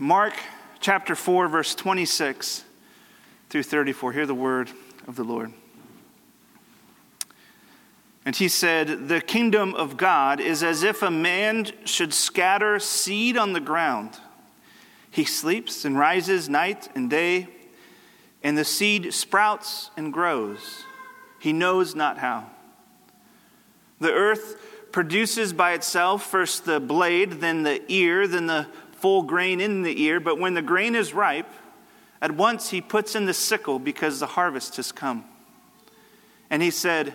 Mark chapter 4, verse 26 through 34. Hear the word of the Lord. And he said, The kingdom of God is as if a man should scatter seed on the ground. He sleeps and rises night and day, and the seed sprouts and grows. He knows not how. The earth produces by itself first the blade, then the ear, then the full grain in the ear. But when the grain is ripe, at once he puts in the sickle because the harvest has come. And he said,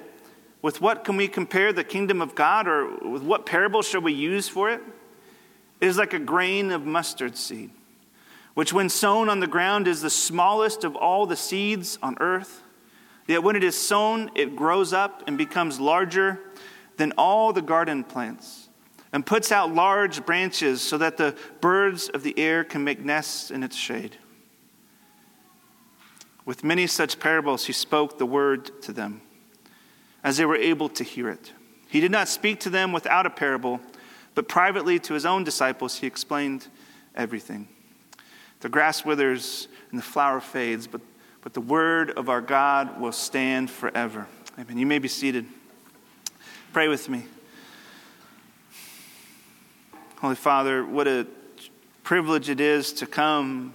with what can we compare the kingdom of God, or with what parable shall we use for it? It is like a grain of mustard seed, which, when sown on the ground, is the smallest of all the seeds on earth. Yet when it is sown, it grows up and becomes larger than all the garden plants, and puts out large branches so that the birds of the air can make nests in its shade. With many such parables, he spoke the word to them as they were able to hear it. He did not speak to them without a parable, but privately to his own disciples he explained everything. The grass withers and the flower fades, but, but the word of our God will stand forever. Amen. You may be seated. Pray with me. Holy Father, what a privilege it is to come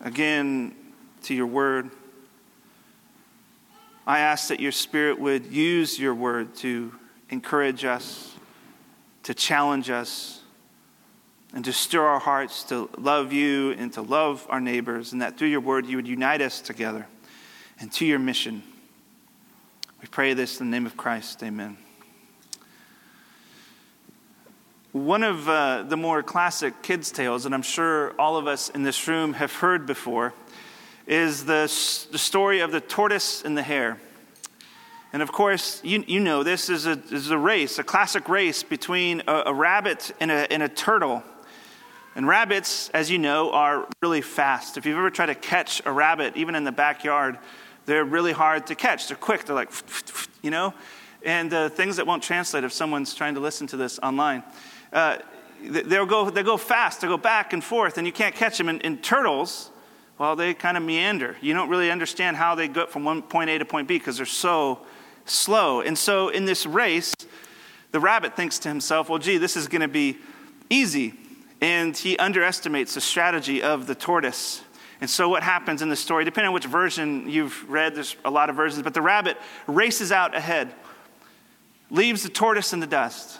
again to your word. I ask that your Spirit would use your word to encourage us, to challenge us, and to stir our hearts to love you and to love our neighbors, and that through your word you would unite us together and to your mission. We pray this in the name of Christ. Amen. One of uh, the more classic kids' tales, and I'm sure all of us in this room have heard before, is the, the story of the tortoise and the hare. And of course, you, you know this is a, is a race, a classic race between a, a rabbit and a, and a turtle. And rabbits, as you know, are really fast. If you've ever tried to catch a rabbit, even in the backyard, they're really hard to catch. They're quick. They're like, you know? And uh, things that won't translate if someone's trying to listen to this online. Uh, they'll go, they go fast. They go back and forth, and you can't catch them. And, and turtles, well, they kind of meander. You don't really understand how they go from one point A to point B because they're so slow. And so in this race, the rabbit thinks to himself, well, gee, this is going to be easy. And he underestimates the strategy of the tortoise. And so, what happens in the story, depending on which version you've read, there's a lot of versions, but the rabbit races out ahead, leaves the tortoise in the dust.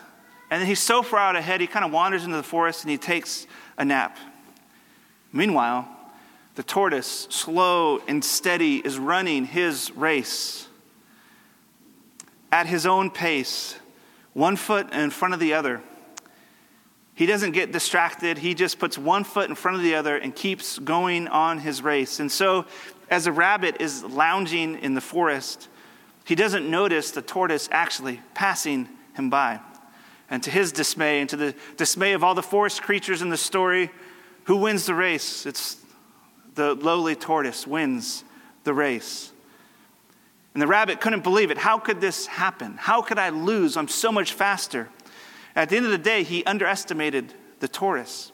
And then he's so far out ahead, he kind of wanders into the forest and he takes a nap. Meanwhile, the tortoise, slow and steady, is running his race at his own pace, one foot in front of the other. He doesn't get distracted. He just puts one foot in front of the other and keeps going on his race. And so, as a rabbit is lounging in the forest, he doesn't notice the tortoise actually passing him by. And to his dismay, and to the dismay of all the forest creatures in the story, who wins the race? It's the lowly tortoise wins the race. And the rabbit couldn't believe it. How could this happen? How could I lose? I'm so much faster. At the end of the day, he underestimated the tortoise.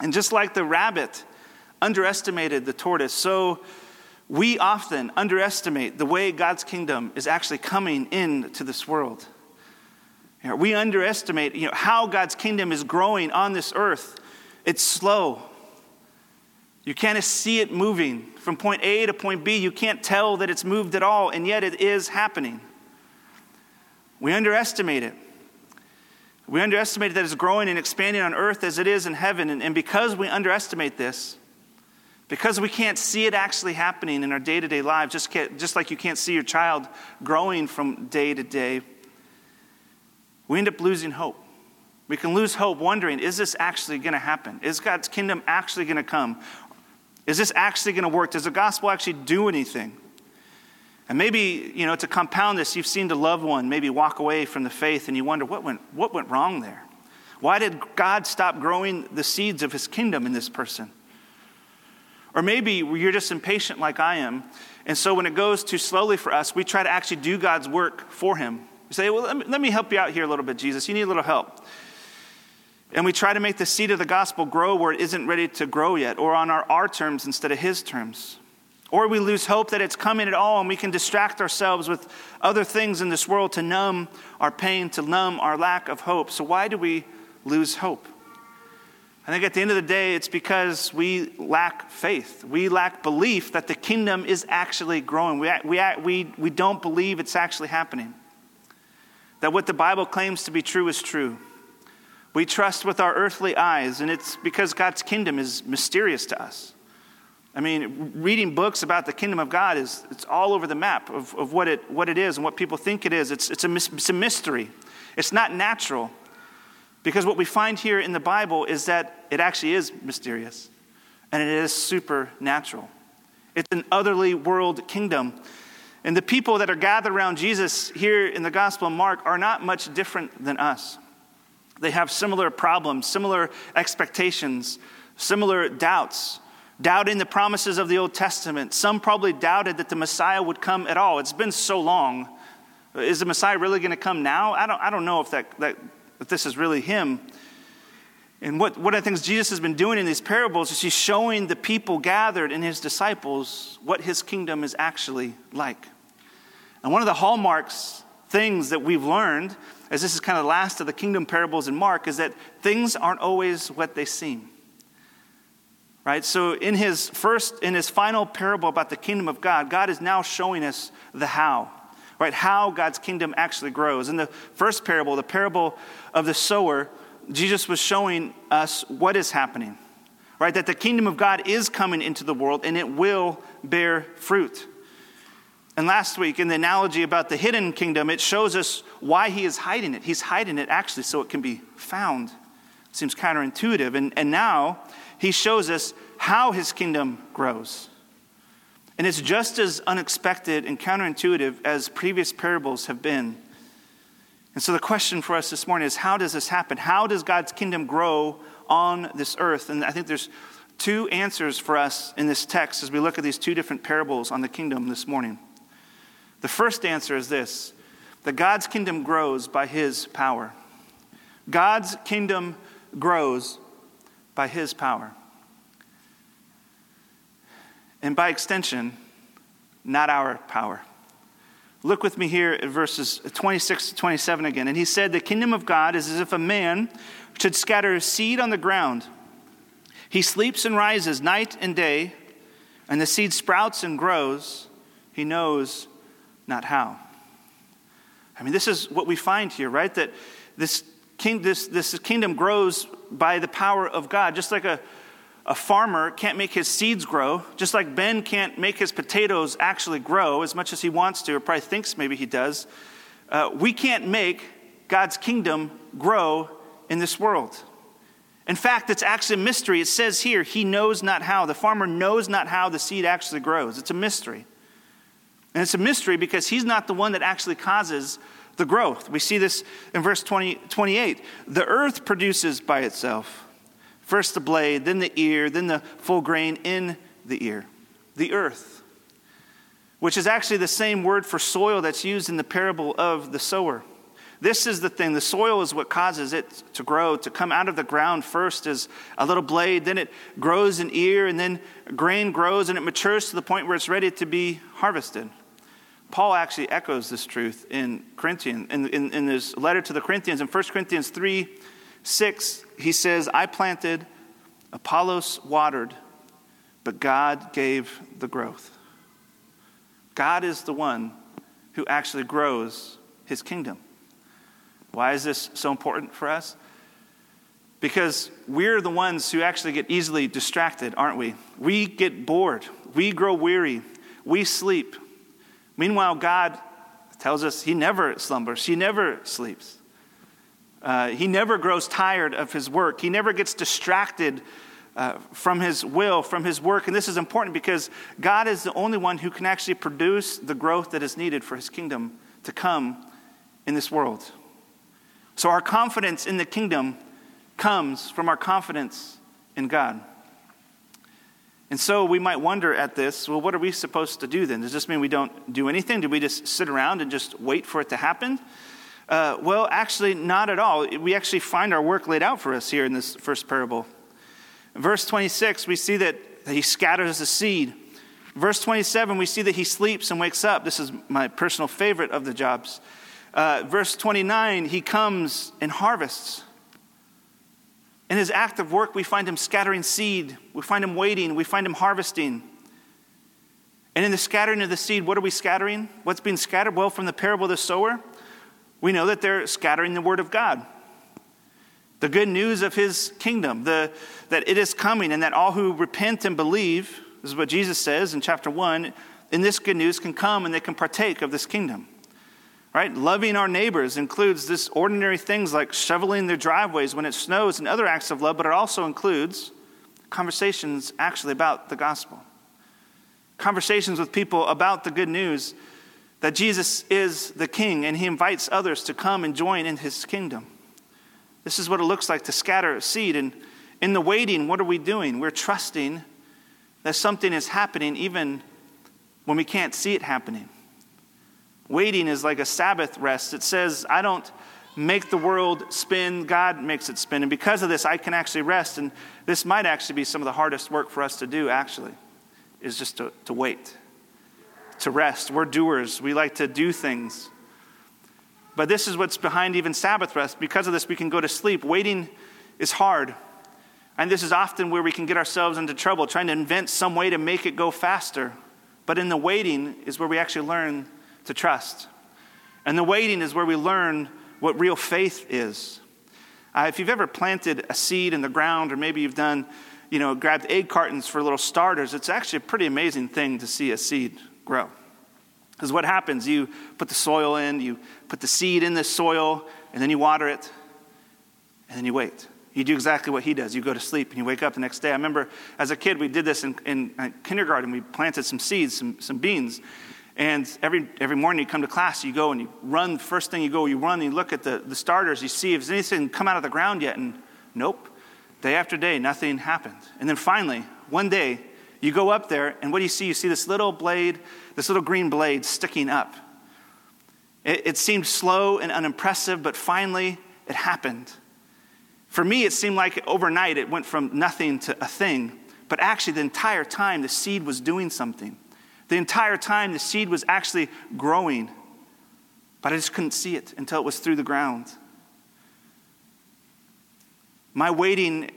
And just like the rabbit underestimated the tortoise, so we often underestimate the way God's kingdom is actually coming into this world. We underestimate you know, how God's kingdom is growing on this earth. It's slow, you can't see it moving from point A to point B. You can't tell that it's moved at all, and yet it is happening. We underestimate it. We underestimate that it's growing and expanding on earth as it is in heaven. And, and because we underestimate this, because we can't see it actually happening in our day to day lives, just, just like you can't see your child growing from day to day, we end up losing hope. We can lose hope wondering, is this actually going to happen? Is God's kingdom actually going to come? Is this actually going to work? Does the gospel actually do anything? And maybe, you know, to compound this, you've seen the loved one maybe walk away from the faith and you wonder what went, what went wrong there? Why did God stop growing the seeds of his kingdom in this person? Or maybe you're just impatient like I am. And so when it goes too slowly for us, we try to actually do God's work for him. We say, well, let me, help you out here a little bit, Jesus. You need a little help. And we try to make the seed of the gospel grow where it isn't ready to grow yet, or on our, our terms instead of his terms. Or we lose hope that it's coming at all and we can distract ourselves with other things in this world to numb our pain, to numb our lack of hope. So, why do we lose hope? I think at the end of the day, it's because we lack faith. We lack belief that the kingdom is actually growing. We, we, we, we don't believe it's actually happening. That what the Bible claims to be true is true. We trust with our earthly eyes, and it's because God's kingdom is mysterious to us. I mean, reading books about the kingdom of God is it's all over the map of, of what, it, what it is and what people think it is. It's, it's, a, it's a mystery. It's not natural. Because what we find here in the Bible is that it actually is mysterious and it is supernatural. It's an otherly world kingdom. And the people that are gathered around Jesus here in the Gospel of Mark are not much different than us. They have similar problems, similar expectations, similar doubts, doubting the promises of the Old Testament. Some probably doubted that the Messiah would come at all. It's been so long. Is the Messiah really going to come now? I don't, I don't know if that, that that this is really him. And what, one of the things Jesus has been doing in these parables is he's showing the people gathered in his disciples what his kingdom is actually like. And one of the hallmarks, things that we've learned, as this is kind of the last of the kingdom parables in Mark, is that things aren't always what they seem. Right? So in his first, in his final parable about the kingdom of God, God is now showing us the how right? How God's kingdom actually grows. In the first parable, the parable of the sower, Jesus was showing us what is happening, right? That the kingdom of God is coming into the world and it will bear fruit. And last week, in the analogy about the hidden kingdom, it shows us why he is hiding it. He's hiding it actually so it can be found. It seems counterintuitive. And, and now he shows us how his kingdom grows. And it's just as unexpected and counterintuitive as previous parables have been. And so the question for us this morning is how does this happen? How does God's kingdom grow on this earth? And I think there's two answers for us in this text as we look at these two different parables on the kingdom this morning. The first answer is this that God's kingdom grows by his power. God's kingdom grows by his power and by extension, not our power. Look with me here at verses 26 to 27 again. And he said, The kingdom of God is as if a man should scatter seed on the ground. He sleeps and rises night and day, and the seed sprouts and grows. He knows not how. I mean, this is what we find here, right? That this, king, this, this kingdom grows by the power of God, just like a a farmer can't make his seeds grow, just like Ben can't make his potatoes actually grow as much as he wants to, or probably thinks maybe he does. Uh, we can't make God's kingdom grow in this world. In fact, it's actually a mystery. It says here, he knows not how. The farmer knows not how the seed actually grows. It's a mystery. And it's a mystery because he's not the one that actually causes the growth. We see this in verse 20, 28. The earth produces by itself First the blade, then the ear, then the full grain in the ear. The earth, which is actually the same word for soil that's used in the parable of the sower. This is the thing. The soil is what causes it to grow, to come out of the ground first as a little blade, then it grows an ear, and then grain grows and it matures to the point where it's ready to be harvested. Paul actually echoes this truth in Corinthians, in, in, in his letter to the Corinthians, in 1 Corinthians 3 6, he says, I planted, Apollos watered, but God gave the growth. God is the one who actually grows his kingdom. Why is this so important for us? Because we're the ones who actually get easily distracted, aren't we? We get bored. We grow weary. We sleep. Meanwhile, God tells us he never slumbers, he never sleeps. Uh, he never grows tired of his work. He never gets distracted uh, from his will, from his work. And this is important because God is the only one who can actually produce the growth that is needed for his kingdom to come in this world. So our confidence in the kingdom comes from our confidence in God. And so we might wonder at this well, what are we supposed to do then? Does this mean we don't do anything? Do we just sit around and just wait for it to happen? Uh, well, actually, not at all. We actually find our work laid out for us here in this first parable. In verse 26, we see that he scatters the seed. Verse 27, we see that he sleeps and wakes up. This is my personal favorite of the jobs. Uh, verse 29, he comes and harvests. In his act of work, we find him scattering seed, we find him waiting, we find him harvesting. And in the scattering of the seed, what are we scattering? What's being scattered? Well, from the parable of the sower, we know that they're scattering the word of God. The good news of his kingdom, the, that it is coming, and that all who repent and believe, this is what Jesus says in chapter 1, in this good news can come and they can partake of this kingdom. Right? Loving our neighbors includes this ordinary things like shoveling their driveways when it snows and other acts of love, but it also includes conversations actually about the gospel. Conversations with people about the good news that Jesus is the king and he invites others to come and join in his kingdom. This is what it looks like to scatter seed. And in the waiting, what are we doing? We're trusting that something is happening even when we can't see it happening. Waiting is like a Sabbath rest. It says, I don't make the world spin, God makes it spin. And because of this, I can actually rest. And this might actually be some of the hardest work for us to do, actually, is just to, to wait to rest. We're doers, we like to do things. But this is what's behind even Sabbath rest. Because of this, we can go to sleep. Waiting is hard. And this is often where we can get ourselves into trouble, trying to invent some way to make it go faster. But in the waiting is where we actually learn to trust. And the waiting is where we learn what real faith is. Uh, if you've ever planted a seed in the ground, or maybe you've done, you know, grabbed egg cartons for little starters, it's actually a pretty amazing thing to see a seed grow. Because what happens, you put the soil in, you put the seed in the soil, and then you water it, and then you wait. You do exactly what he does. You go to sleep and you wake up the next day. I remember as a kid, we did this in, in, in kindergarten. We planted some seeds, some, some beans. And every, every morning you come to class, you go and you run. First thing you go, you run and you look at the, the starters, you see if anything come out of the ground yet. And nope. Day after day, nothing happened. And then finally, one day, you go up there, and what do you see? You see this little blade, this little green blade sticking up. It, it seemed slow and unimpressive, but finally it happened. For me, it seemed like overnight it went from nothing to a thing, but actually, the entire time the seed was doing something. The entire time the seed was actually growing, but I just couldn't see it until it was through the ground. My waiting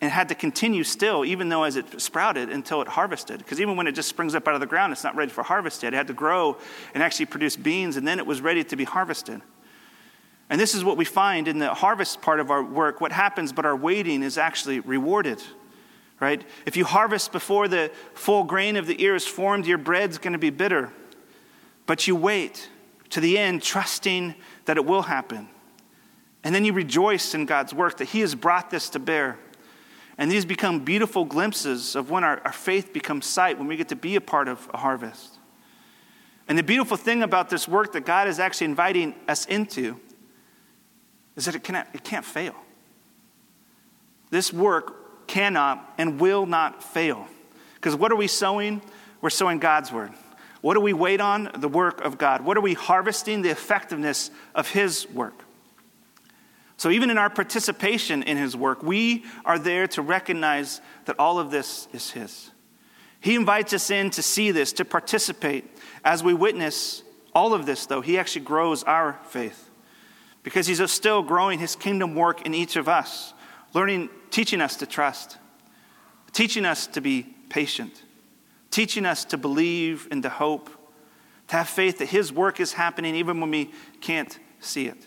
and had to continue still, even though as it sprouted until it harvested. Because even when it just springs up out of the ground, it's not ready for harvest yet. It had to grow and actually produce beans, and then it was ready to be harvested. And this is what we find in the harvest part of our work. What happens, but our waiting is actually rewarded, right? If you harvest before the full grain of the ear is formed, your bread's going to be bitter. But you wait to the end, trusting that it will happen. And then you rejoice in God's work that He has brought this to bear. And these become beautiful glimpses of when our, our faith becomes sight, when we get to be a part of a harvest. And the beautiful thing about this work that God is actually inviting us into is that it, cannot, it can't fail. This work cannot and will not fail. Because what are we sowing? We're sowing God's word. What do we wait on? The work of God. What are we harvesting? The effectiveness of His work. So, even in our participation in his work, we are there to recognize that all of this is his. He invites us in to see this, to participate. As we witness all of this, though, he actually grows our faith because he's still growing his kingdom work in each of us, learning, teaching us to trust, teaching us to be patient, teaching us to believe and to hope, to have faith that his work is happening even when we can't see it.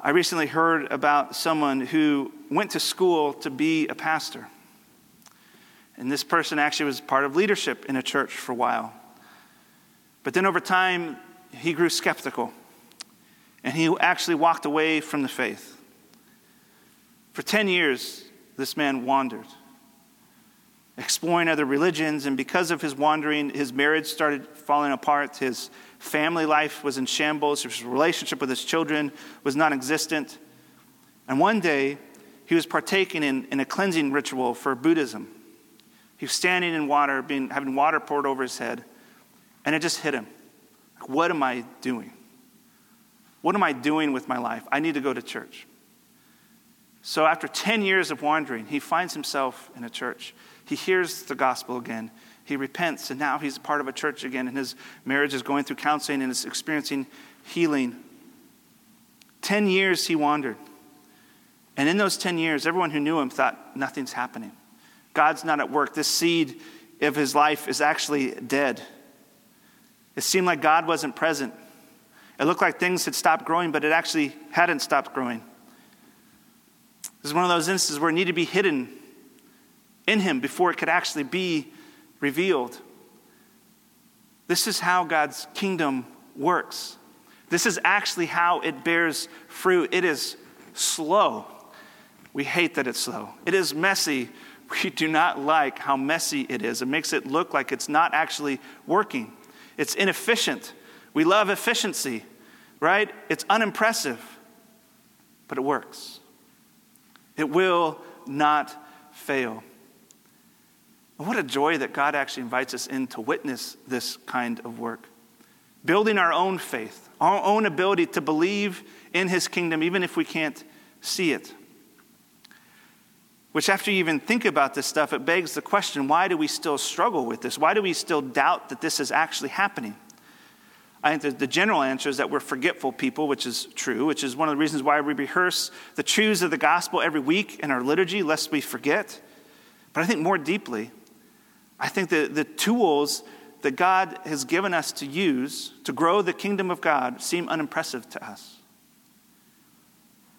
I recently heard about someone who went to school to be a pastor. And this person actually was part of leadership in a church for a while. But then over time, he grew skeptical. And he actually walked away from the faith. For 10 years, this man wandered, exploring other religions. And because of his wandering, his marriage started falling apart. His family life was in shambles, his relationship with his children was non existent. And one day, he was partaking in, in a cleansing ritual for Buddhism. He was standing in water, being, having water poured over his head, and it just hit him. What am I doing? What am I doing with my life? I need to go to church. So, after 10 years of wandering, he finds himself in a church. He hears the gospel again. He repents, and now he's part of a church again, and his marriage is going through counseling and is experiencing healing. 10 years he wandered. And in those 10 years, everyone who knew him thought nothing's happening. God's not at work. This seed of his life is actually dead. It seemed like God wasn't present. It looked like things had stopped growing, but it actually hadn't stopped growing. This is one of those instances where it needed to be hidden in him before it could actually be revealed. This is how God's kingdom works. This is actually how it bears fruit. It is slow. We hate that it's slow. It is messy. We do not like how messy it is. It makes it look like it's not actually working. It's inefficient. We love efficiency, right? It's unimpressive, but it works. It will not fail. What a joy that God actually invites us in to witness this kind of work. Building our own faith, our own ability to believe in His kingdom, even if we can't see it. Which, after you even think about this stuff, it begs the question why do we still struggle with this? Why do we still doubt that this is actually happening? I think the, the general answer is that we're forgetful people, which is true, which is one of the reasons why we rehearse the truths of the gospel every week in our liturgy, lest we forget. But I think more deeply, I think that the tools that God has given us to use to grow the kingdom of God seem unimpressive to us.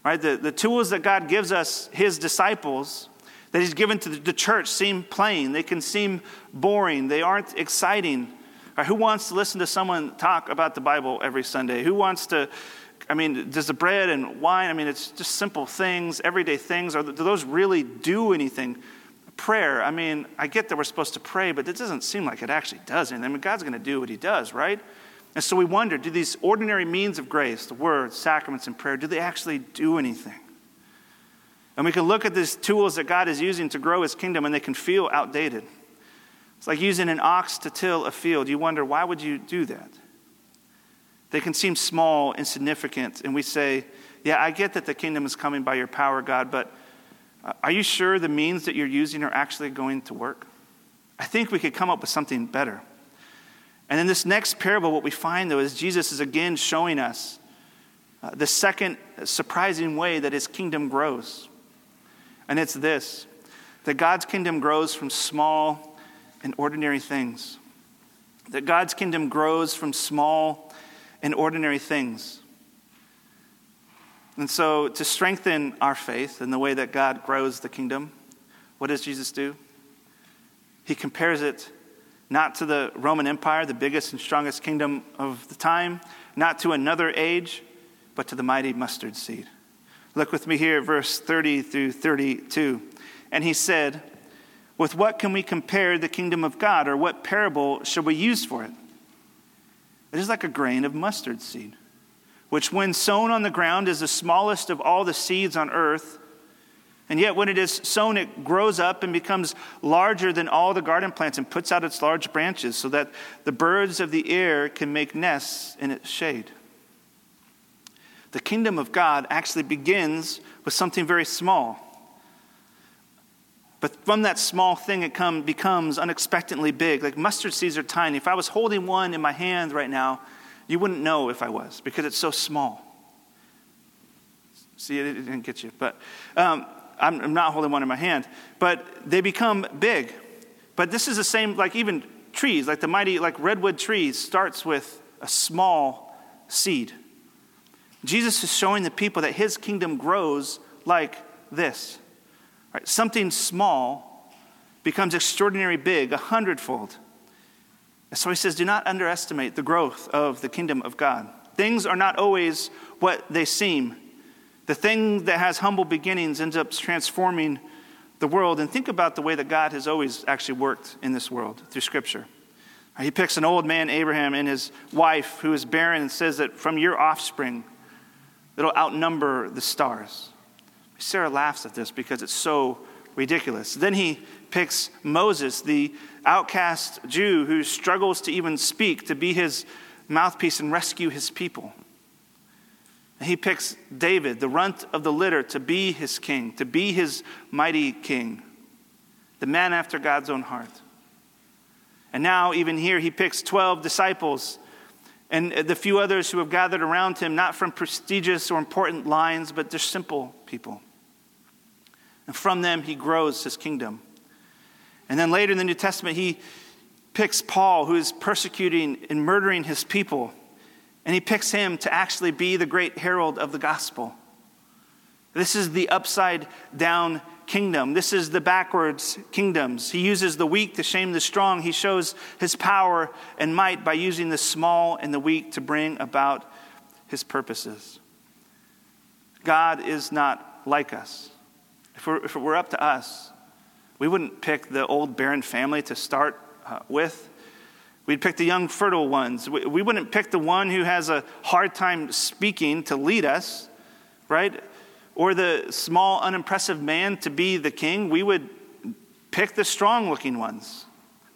Right? The, the tools that God gives us, his disciples, that he's given to the church seem plain. They can seem boring. They aren't exciting. Right? Who wants to listen to someone talk about the Bible every Sunday? Who wants to, I mean, does the bread and wine, I mean, it's just simple things, everyday things. Are, do those really do anything? Prayer, I mean, I get that we're supposed to pray, but it doesn't seem like it actually does anything. I mean, God's going to do what he does, right? And so we wonder do these ordinary means of grace, the word, sacraments, and prayer, do they actually do anything? And we can look at these tools that God is using to grow his kingdom and they can feel outdated. It's like using an ox to till a field. You wonder, why would you do that? They can seem small, insignificant, and we say, Yeah, I get that the kingdom is coming by your power, God, but uh, are you sure the means that you're using are actually going to work? I think we could come up with something better. And in this next parable, what we find, though, is Jesus is again showing us uh, the second surprising way that his kingdom grows. And it's this that God's kingdom grows from small and ordinary things. That God's kingdom grows from small and ordinary things. And so, to strengthen our faith in the way that God grows the kingdom, what does Jesus do? He compares it not to the Roman Empire, the biggest and strongest kingdom of the time, not to another age, but to the mighty mustard seed. Look with me here verse 30 through 32. And he said, With what can we compare the kingdom of God, or what parable shall we use for it? It is like a grain of mustard seed, which when sown on the ground is the smallest of all the seeds on earth. And yet, when it is sown, it grows up and becomes larger than all the garden plants and puts out its large branches so that the birds of the air can make nests in its shade. The kingdom of God actually begins with something very small. But from that small thing, it come, becomes unexpectedly big. Like mustard seeds are tiny. If I was holding one in my hand right now, you wouldn't know if I was because it's so small. See, it didn't get you. But um, I'm, I'm not holding one in my hand, but they become big. But this is the same, like even trees, like the mighty, like redwood trees, starts with a small seed. Jesus is showing the people that his kingdom grows like this. Right? Something small becomes extraordinary big, a hundredfold. So he says, do not underestimate the growth of the kingdom of God. Things are not always what they seem. The thing that has humble beginnings ends up transforming the world. And think about the way that God has always actually worked in this world through Scripture. He picks an old man, Abraham, and his wife, who is barren, and says that from your offspring, it'll outnumber the stars. Sarah laughs at this because it's so ridiculous. Then he picks Moses, the outcast Jew who struggles to even speak, to be his mouthpiece and rescue his people. He picks David, the runt of the litter, to be his king, to be his mighty king, the man after God's own heart. And now, even here, he picks 12 disciples and the few others who have gathered around him, not from prestigious or important lines, but just simple people. And from them, he grows his kingdom. And then later in the New Testament, he picks Paul, who is persecuting and murdering his people, and he picks him to actually be the great herald of the gospel. This is the upside down kingdom. This is the backwards kingdoms. He uses the weak to shame the strong. He shows his power and might by using the small and the weak to bring about his purposes. God is not like us. If, if it were up to us, we wouldn't pick the old barren family to start uh, with. We'd pick the young, fertile ones. We, we wouldn't pick the one who has a hard time speaking to lead us, right? or the small, unimpressive man to be the king, we would pick the strong looking ones,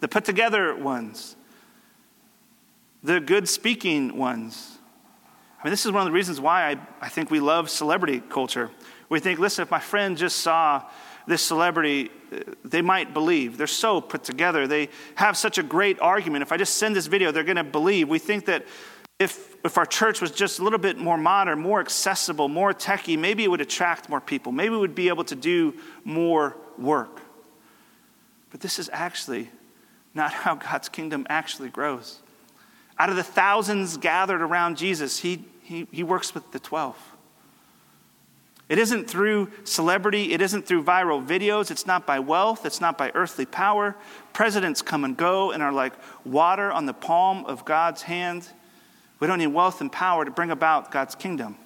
the put together ones, the good speaking ones. I mean, this is one of the reasons why I, I think we love celebrity culture. We think, listen, if my friend just saw this celebrity, uh, they might believe. They're so put together. They have such a great argument. If I just send this video, they're going to believe. We think that if, if our church was just a little bit more modern, more accessible, more techy, maybe it would attract more people. Maybe we would be able to do more work. But this is actually not how God's kingdom actually grows. Out of the thousands gathered around Jesus, he, he, he works with the 12. It isn't through celebrity, it isn't through viral videos, it's not by wealth, it's not by earthly power. Presidents come and go and are like water on the palm of God's hand. We don't need wealth and power to bring about God's kingdom.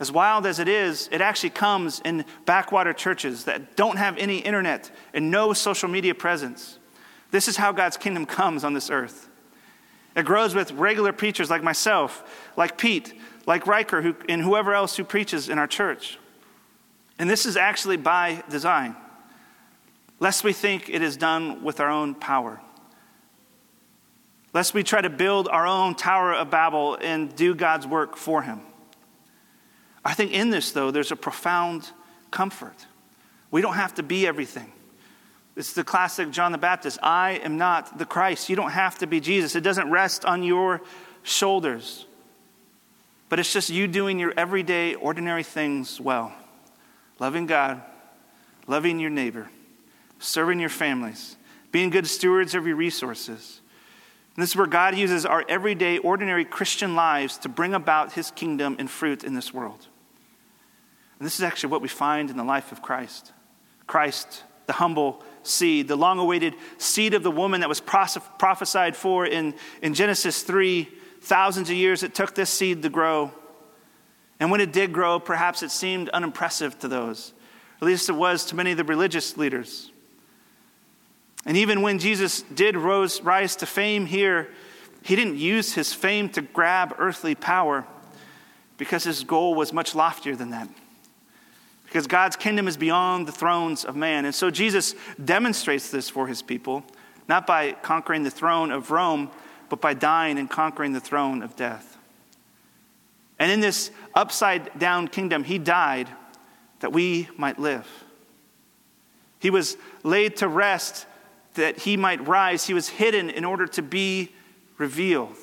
As wild as it is, it actually comes in backwater churches that don't have any internet and no social media presence. This is how God's kingdom comes on this earth. It grows with regular preachers like myself, like Pete, like Riker, who, and whoever else who preaches in our church. And this is actually by design, lest we think it is done with our own power lest we try to build our own Tower of Babel and do God's work for Him. I think in this, though, there's a profound comfort. We don't have to be everything. It's the classic John the Baptist I am not the Christ. You don't have to be Jesus. It doesn't rest on your shoulders, but it's just you doing your everyday, ordinary things well. Loving God, loving your neighbor, serving your families, being good stewards of your resources and this is where God uses our everyday, ordinary Christian lives to bring about his kingdom and fruit in this world. And this is actually what we find in the life of Christ. Christ, the humble seed, the long awaited seed of the woman that was prophesied for in, in Genesis 3, thousands of years it took this seed to grow. And when it did grow, perhaps it seemed unimpressive to those. At least it was to many of the religious leaders. And even when Jesus did rose, rise to fame here, he didn't use his fame to grab earthly power because his goal was much loftier than that. Because God's kingdom is beyond the thrones of man. And so Jesus demonstrates this for his people, not by conquering the throne of Rome, but by dying and conquering the throne of death. And in this upside down kingdom, he died that we might live. He was laid to rest that he might rise, he was hidden in order to be revealed,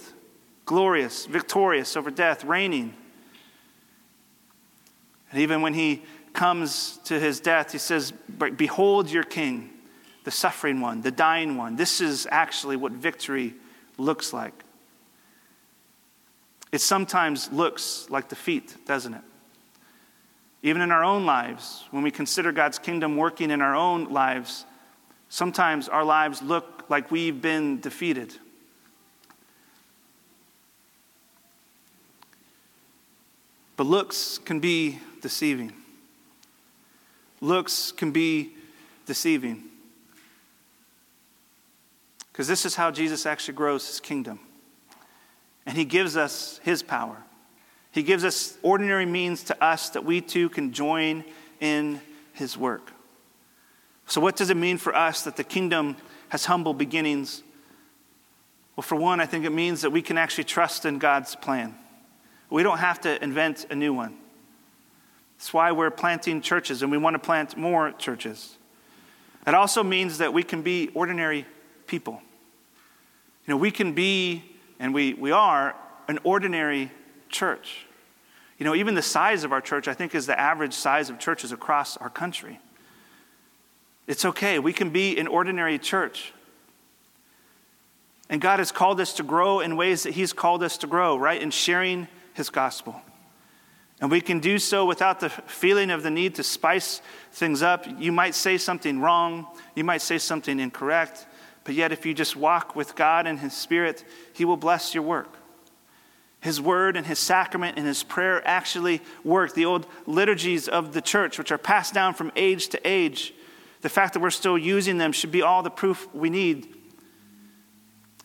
glorious, victorious over death, reigning. And even when he comes to his death, he says, Behold your king, the suffering one, the dying one. This is actually what victory looks like. It sometimes looks like defeat, doesn't it? Even in our own lives, when we consider God's kingdom working in our own lives, Sometimes our lives look like we've been defeated. But looks can be deceiving. Looks can be deceiving. Because this is how Jesus actually grows his kingdom. And he gives us his power. He gives us ordinary means to us that we too can join in his work. So, what does it mean for us that the kingdom has humble beginnings? Well, for one, I think it means that we can actually trust in God's plan. We don't have to invent a new one. That's why we're planting churches and we want to plant more churches. It also means that we can be ordinary people. You know, we can be, and we, we are, an ordinary church. You know, even the size of our church, I think, is the average size of churches across our country. It's okay. We can be an ordinary church. And God has called us to grow in ways that He's called us to grow, right? In sharing His gospel. And we can do so without the feeling of the need to spice things up. You might say something wrong, you might say something incorrect, but yet if you just walk with God and His Spirit, He will bless your work. His word and his sacrament and his prayer actually work. The old liturgies of the church, which are passed down from age to age, the fact that we're still using them should be all the proof we need.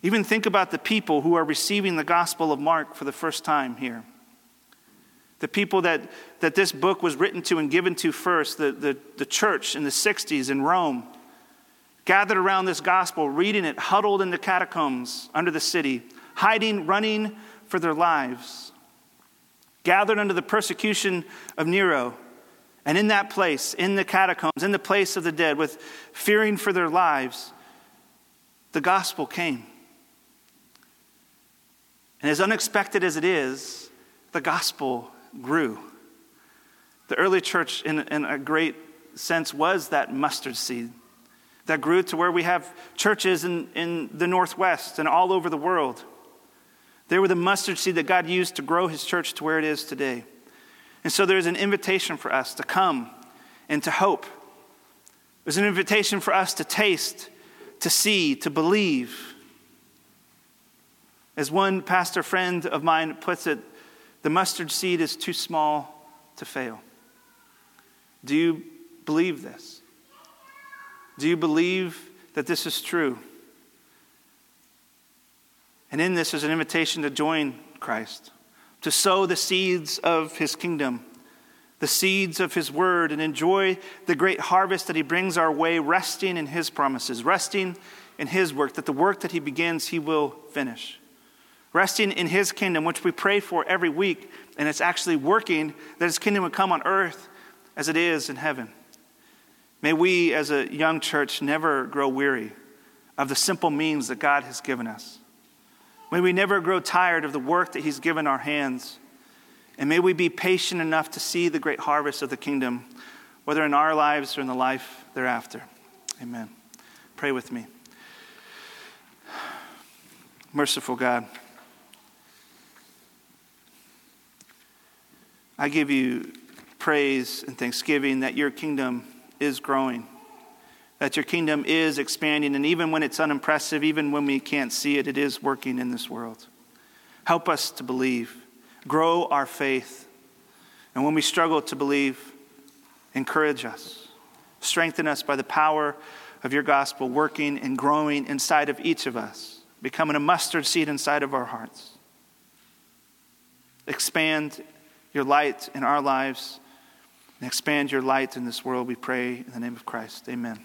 Even think about the people who are receiving the Gospel of Mark for the first time here. The people that, that this book was written to and given to first, the, the, the church in the 60s in Rome, gathered around this gospel, reading it, huddled in the catacombs under the city, hiding, running for their lives, gathered under the persecution of Nero. And in that place, in the catacombs, in the place of the dead, with fearing for their lives, the gospel came. And as unexpected as it is, the gospel grew. The early church, in, in a great sense, was that mustard seed that grew to where we have churches in, in the Northwest and all over the world. They were the mustard seed that God used to grow his church to where it is today. And so there's an invitation for us to come and to hope. There's an invitation for us to taste, to see, to believe. As one pastor friend of mine puts it, the mustard seed is too small to fail. Do you believe this? Do you believe that this is true? And in this is an invitation to join Christ, to sow the seeds of his kingdom, the seeds of his word, and enjoy the great harvest that he brings our way, resting in his promises, resting in his work, that the work that he begins, he will finish resting in his kingdom, which we pray for every week, and it's actually working, that his kingdom would come on earth as it is in heaven. May we, as a young church, never grow weary of the simple means that God has given us. May we never grow tired of the work that he's given our hands. And may we be patient enough to see the great harvest of the kingdom, whether in our lives or in the life thereafter. Amen. Pray with me. Merciful God. I give you praise and thanksgiving that your kingdom is growing, that your kingdom is expanding, and even when it's unimpressive, even when we can't see it, it is working in this world. Help us to believe, grow our faith, and when we struggle to believe, encourage us, strengthen us by the power of your gospel working and growing inside of each of us, becoming a mustard seed inside of our hearts. Expand your light in our lives and expand your light in this world, we pray in the name of Christ. Amen.